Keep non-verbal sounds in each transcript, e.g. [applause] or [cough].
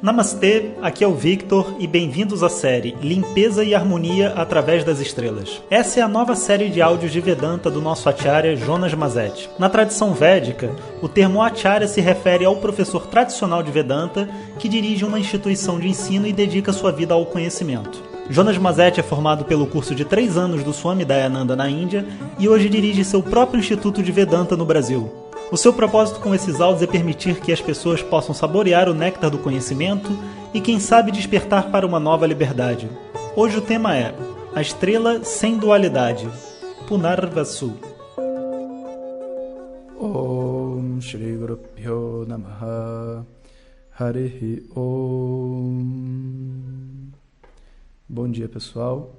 Namastê, aqui é o Victor e bem-vindos à série Limpeza e Harmonia através das Estrelas. Essa é a nova série de áudios de Vedanta do nosso acharya Jonas Mazetti. Na tradição védica, o termo acharya se refere ao professor tradicional de Vedanta que dirige uma instituição de ensino e dedica sua vida ao conhecimento. Jonas Mazetti é formado pelo curso de três anos do Swami Dayananda na Índia e hoje dirige seu próprio Instituto de Vedanta no Brasil. O seu propósito com esses áudios é permitir que as pessoas possam saborear o néctar do conhecimento e, quem sabe, despertar para uma nova liberdade. Hoje o tema é A Estrela Sem Dualidade, Punarvasu. Om Shri Guru Pyo Namaha Harihi Om Bom dia pessoal.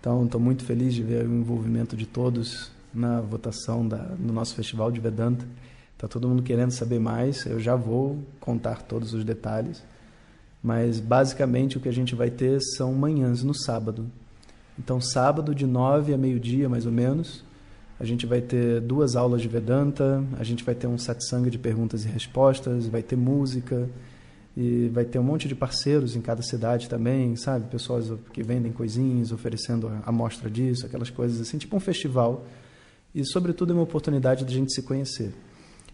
Então, estou muito feliz de ver o envolvimento de todos na votação da, no nosso festival de Vedanta. Está todo mundo querendo saber mais. Eu já vou contar todos os detalhes. Mas basicamente o que a gente vai ter são manhãs no sábado. Então, sábado de nove a meio-dia, mais ou menos, a gente vai ter duas aulas de Vedanta, a gente vai ter um satsang de perguntas e respostas, vai ter música, e vai ter um monte de parceiros em cada cidade também, sabe? Pessoas que vendem coisinhas, oferecendo amostra disso, aquelas coisas assim, tipo um festival e, sobretudo, é uma oportunidade de a gente se conhecer.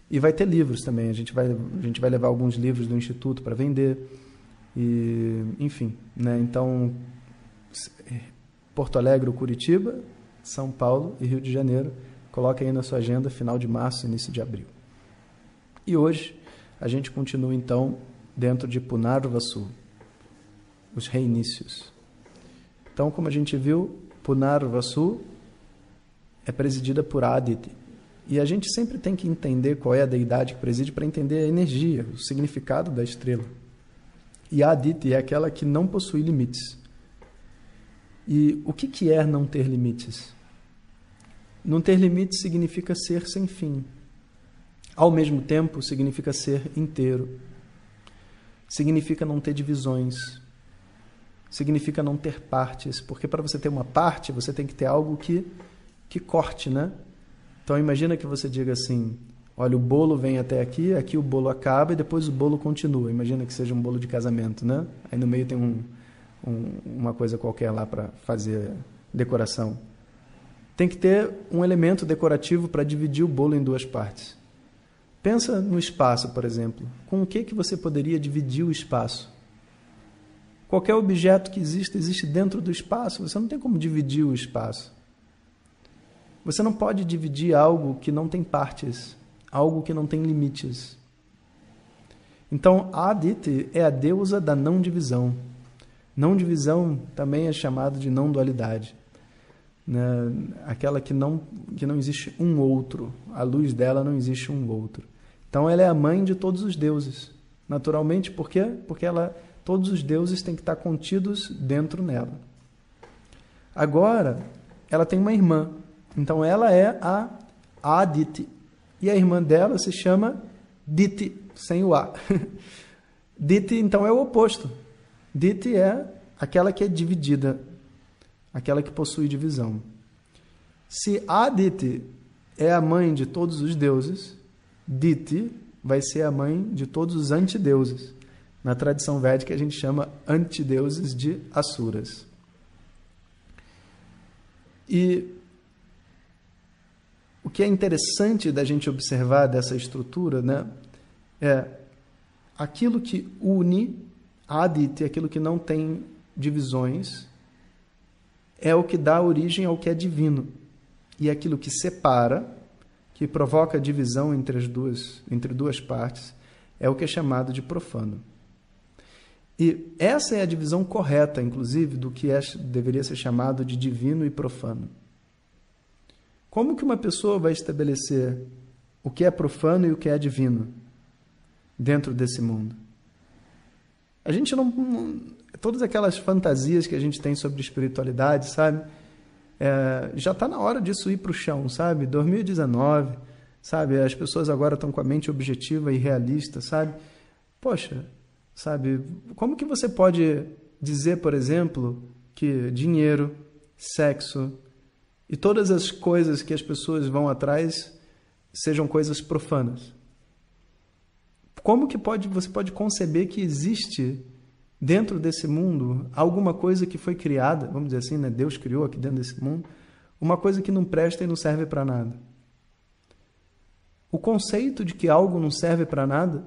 E vai ter livros também, a gente vai, a gente vai levar alguns livros do Instituto para vender, e, enfim. Né? Então, Porto Alegre, Curitiba, São Paulo e Rio de Janeiro, coloque aí na sua agenda, final de março, início de abril. E hoje, a gente continua então dentro de Punarvasu, os reinícios. Então, como a gente viu, Punarvasu é presidida por Aditi. E a gente sempre tem que entender qual é a deidade que preside para entender a energia, o significado da estrela. E Aditi é aquela que não possui limites. E o que, que é não ter limites? Não ter limites significa ser sem fim. Ao mesmo tempo, significa ser inteiro. Significa não ter divisões. Significa não ter partes, porque para você ter uma parte, você tem que ter algo que que corte, né? Então imagina que você diga assim: olha, o bolo vem até aqui, aqui o bolo acaba e depois o bolo continua. Imagina que seja um bolo de casamento, né? Aí no meio tem um, um, uma coisa qualquer lá para fazer decoração. Tem que ter um elemento decorativo para dividir o bolo em duas partes. Pensa no espaço, por exemplo. Com o que que você poderia dividir o espaço? Qualquer objeto que exista existe dentro do espaço. Você não tem como dividir o espaço. Você não pode dividir algo que não tem partes, algo que não tem limites. Então, Aditi é a deusa da não divisão. Não divisão também é chamado de não dualidade. Né? Aquela que não, que não existe um outro. A luz dela não existe um outro. Então, ela é a mãe de todos os deuses. Naturalmente, por quê? Porque ela, todos os deuses têm que estar contidos dentro nela. Agora, ela tem uma irmã, então ela é a Aditi. E a irmã dela se chama Diti, sem o A. [laughs] Diti, então, é o oposto. Diti é aquela que é dividida, aquela que possui divisão. Se Aditi é a mãe de todos os deuses, Diti vai ser a mãe de todos os antideuses. Na tradição védica a gente chama antideuses de Asuras. E que é interessante da gente observar dessa estrutura, né, é aquilo que une Adit, aquilo que não tem divisões, é o que dá origem ao que é divino. E aquilo que separa, que provoca divisão entre as duas, entre duas partes, é o que é chamado de profano. E essa é a divisão correta, inclusive, do que é, deveria ser chamado de divino e profano. Como que uma pessoa vai estabelecer o que é profano e o que é divino dentro desse mundo? A gente não, todas aquelas fantasias que a gente tem sobre espiritualidade, sabe? É, já está na hora disso ir para o chão, sabe? 2019, sabe? As pessoas agora estão com a mente objetiva e realista, sabe? Poxa, sabe? Como que você pode dizer, por exemplo, que dinheiro, sexo, e todas as coisas que as pessoas vão atrás sejam coisas profanas. como que pode você pode conceber que existe dentro desse mundo alguma coisa que foi criada, vamos dizer assim, né? Deus criou aqui dentro desse mundo, uma coisa que não presta e não serve para nada. O conceito de que algo não serve para nada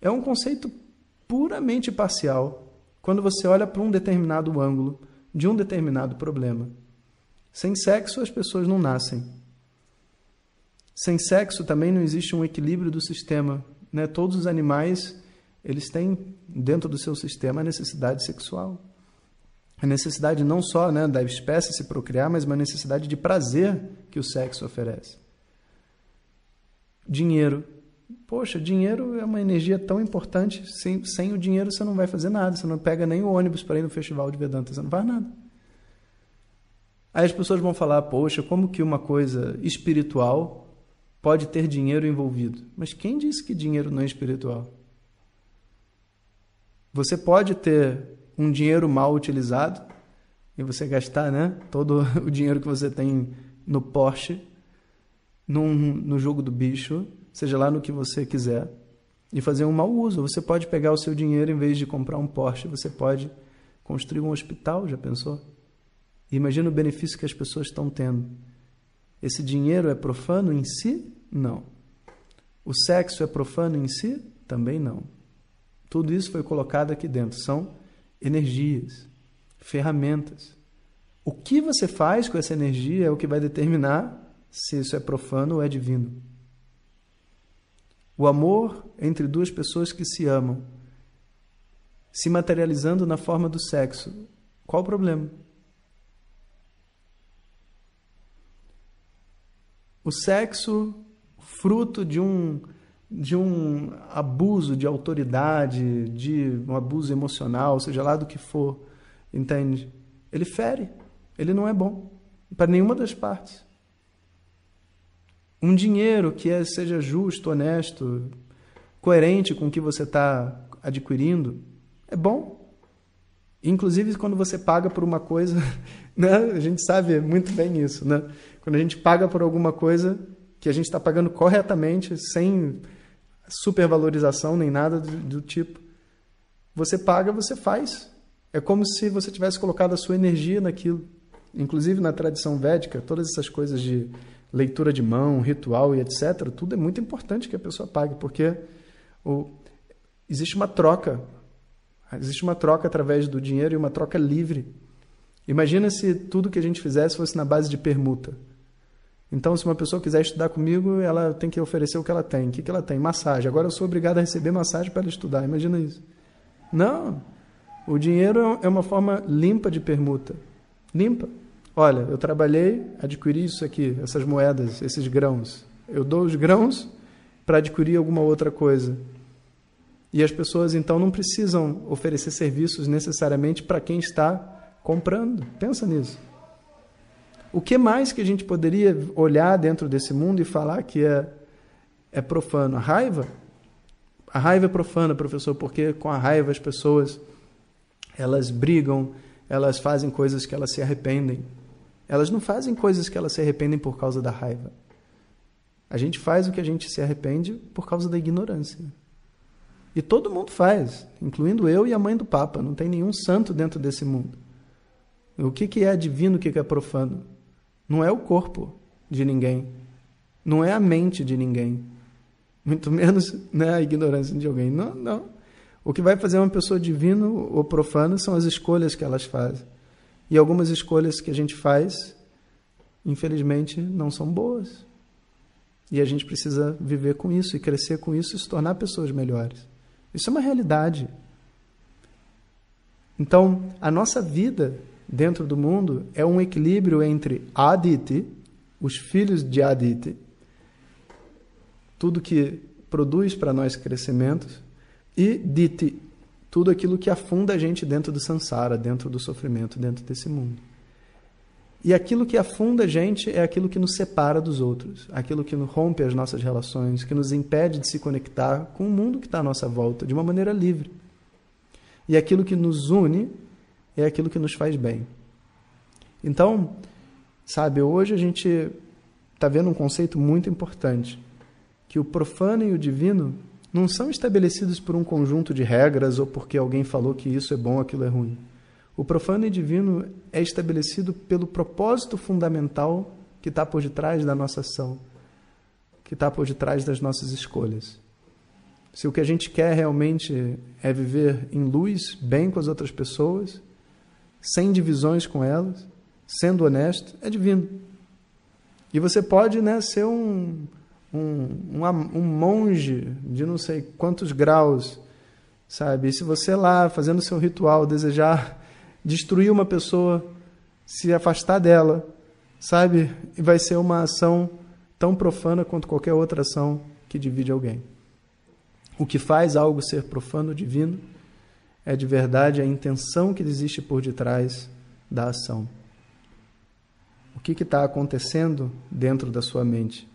é um conceito puramente parcial quando você olha para um determinado ângulo de um determinado problema. Sem sexo, as pessoas não nascem. Sem sexo também não existe um equilíbrio do sistema. Né? Todos os animais eles têm dentro do seu sistema a necessidade sexual. A necessidade não só né, da espécie se procriar, mas uma necessidade de prazer que o sexo oferece. Dinheiro. Poxa, dinheiro é uma energia tão importante. Sem, sem o dinheiro você não vai fazer nada. Você não pega nem o ônibus para ir no festival de Vedanta. Você não faz nada. Aí as pessoas vão falar: Poxa, como que uma coisa espiritual pode ter dinheiro envolvido? Mas quem disse que dinheiro não é espiritual? Você pode ter um dinheiro mal utilizado e você gastar né, todo [laughs] o dinheiro que você tem no Porsche, num, no jogo do bicho, seja lá no que você quiser, e fazer um mau uso. Você pode pegar o seu dinheiro, em vez de comprar um Porsche, você pode construir um hospital, já pensou? Imagina o benefício que as pessoas estão tendo. Esse dinheiro é profano em si? Não. O sexo é profano em si? Também não. Tudo isso foi colocado aqui dentro. São energias, ferramentas. O que você faz com essa energia é o que vai determinar se isso é profano ou é divino. O amor entre duas pessoas que se amam, se materializando na forma do sexo. Qual o problema? O sexo, fruto de um, de um abuso de autoridade, de um abuso emocional, seja lá do que for, entende? Ele fere, ele não é bom para nenhuma das partes. Um dinheiro que é, seja justo, honesto, coerente com o que você está adquirindo, é bom. Inclusive quando você paga por uma coisa, [laughs] né? a gente sabe muito bem isso, né? Quando a gente paga por alguma coisa que a gente está pagando corretamente, sem supervalorização nem nada do, do tipo, você paga, você faz. É como se você tivesse colocado a sua energia naquilo. Inclusive na tradição védica, todas essas coisas de leitura de mão, ritual e etc., tudo é muito importante que a pessoa pague, porque o, existe uma troca. Existe uma troca através do dinheiro e uma troca livre. Imagina se tudo que a gente fizesse fosse na base de permuta. Então, se uma pessoa quiser estudar comigo, ela tem que oferecer o que ela tem. O que, que ela tem? Massagem. Agora eu sou obrigado a receber massagem para ela estudar. Imagina isso. Não. O dinheiro é uma forma limpa de permuta. Limpa. Olha, eu trabalhei, adquiri isso aqui, essas moedas, esses grãos. Eu dou os grãos para adquirir alguma outra coisa. E as pessoas então não precisam oferecer serviços necessariamente para quem está comprando. Pensa nisso. O que mais que a gente poderia olhar dentro desse mundo e falar que é, é profano? A raiva? A raiva é profana, professor, porque com a raiva as pessoas elas brigam, elas fazem coisas que elas se arrependem. Elas não fazem coisas que elas se arrependem por causa da raiva. A gente faz o que a gente se arrepende por causa da ignorância. E todo mundo faz, incluindo eu e a mãe do Papa. Não tem nenhum santo dentro desse mundo. O que, que é divino, o que, que é profano? Não é o corpo de ninguém. Não é a mente de ninguém. Muito [laughs] menos né, a ignorância de alguém. Não, não. O que vai fazer uma pessoa divino ou profana são as escolhas que elas fazem. E algumas escolhas que a gente faz, infelizmente, não são boas. E a gente precisa viver com isso e crescer com isso e se tornar pessoas melhores. Isso é uma realidade. Então, a nossa vida dentro do mundo é um equilíbrio entre Aditi, os filhos de Aditi, tudo que produz para nós crescimento, e Diti, tudo aquilo que afunda a gente dentro do samsara, dentro do sofrimento, dentro desse mundo. E aquilo que afunda a gente é aquilo que nos separa dos outros, aquilo que rompe as nossas relações, que nos impede de se conectar com o mundo que está à nossa volta de uma maneira livre. E aquilo que nos une é aquilo que nos faz bem. Então, sabe, hoje a gente está vendo um conceito muito importante, que o profano e o divino não são estabelecidos por um conjunto de regras ou porque alguém falou que isso é bom, aquilo é ruim. O profano e divino é estabelecido pelo propósito fundamental que está por detrás da nossa ação, que está por detrás das nossas escolhas. Se o que a gente quer realmente é viver em luz, bem com as outras pessoas, sem divisões com elas, sendo honesto, é divino. E você pode né, ser um, um, um, um monge de não sei quantos graus, sabe? E se você lá, fazendo seu ritual, desejar [laughs] destruir uma pessoa, se afastar dela, sabe? E vai ser uma ação tão profana quanto qualquer outra ação que divide alguém. O que faz algo ser profano divino é de verdade a intenção que existe por detrás da ação. O que está acontecendo dentro da sua mente?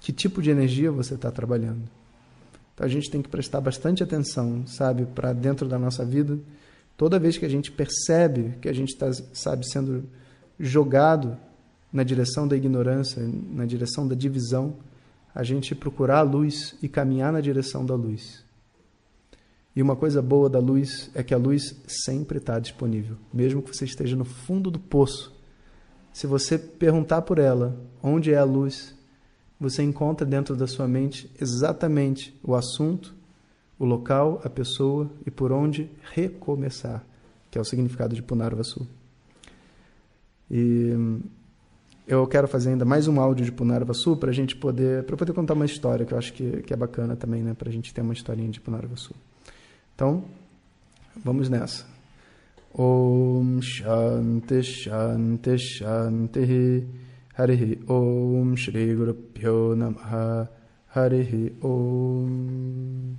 Que tipo de energia você está trabalhando? Então a gente tem que prestar bastante atenção, sabe, para dentro da nossa vida. Toda vez que a gente percebe que a gente está, sabe, sendo jogado na direção da ignorância, na direção da divisão, a gente procurar a luz e caminhar na direção da luz. E uma coisa boa da luz é que a luz sempre está disponível, mesmo que você esteja no fundo do poço. Se você perguntar por ela onde é a luz, você encontra dentro da sua mente exatamente o assunto, o local, a pessoa e por onde recomeçar, que é o significado de Punarvasu. E eu quero fazer ainda mais um áudio de Punarvasu para a gente poder, para poder contar uma história que eu acho que, que é bacana também, né, para a gente ter uma historinha de Punarvasu. Então, vamos nessa. Om Shanti Shanti Shanti Harihi Om Shri Guru Pyo Namaha Harihi Om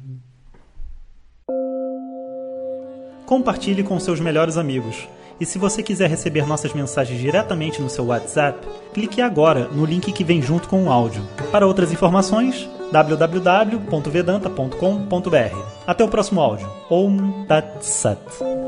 Compartilhe com seus melhores amigos. E se você quiser receber nossas mensagens diretamente no seu WhatsApp, clique agora no link que vem junto com o áudio. Para outras informações, www.vedanta.com.br. Até o próximo áudio. Om Tat Sat.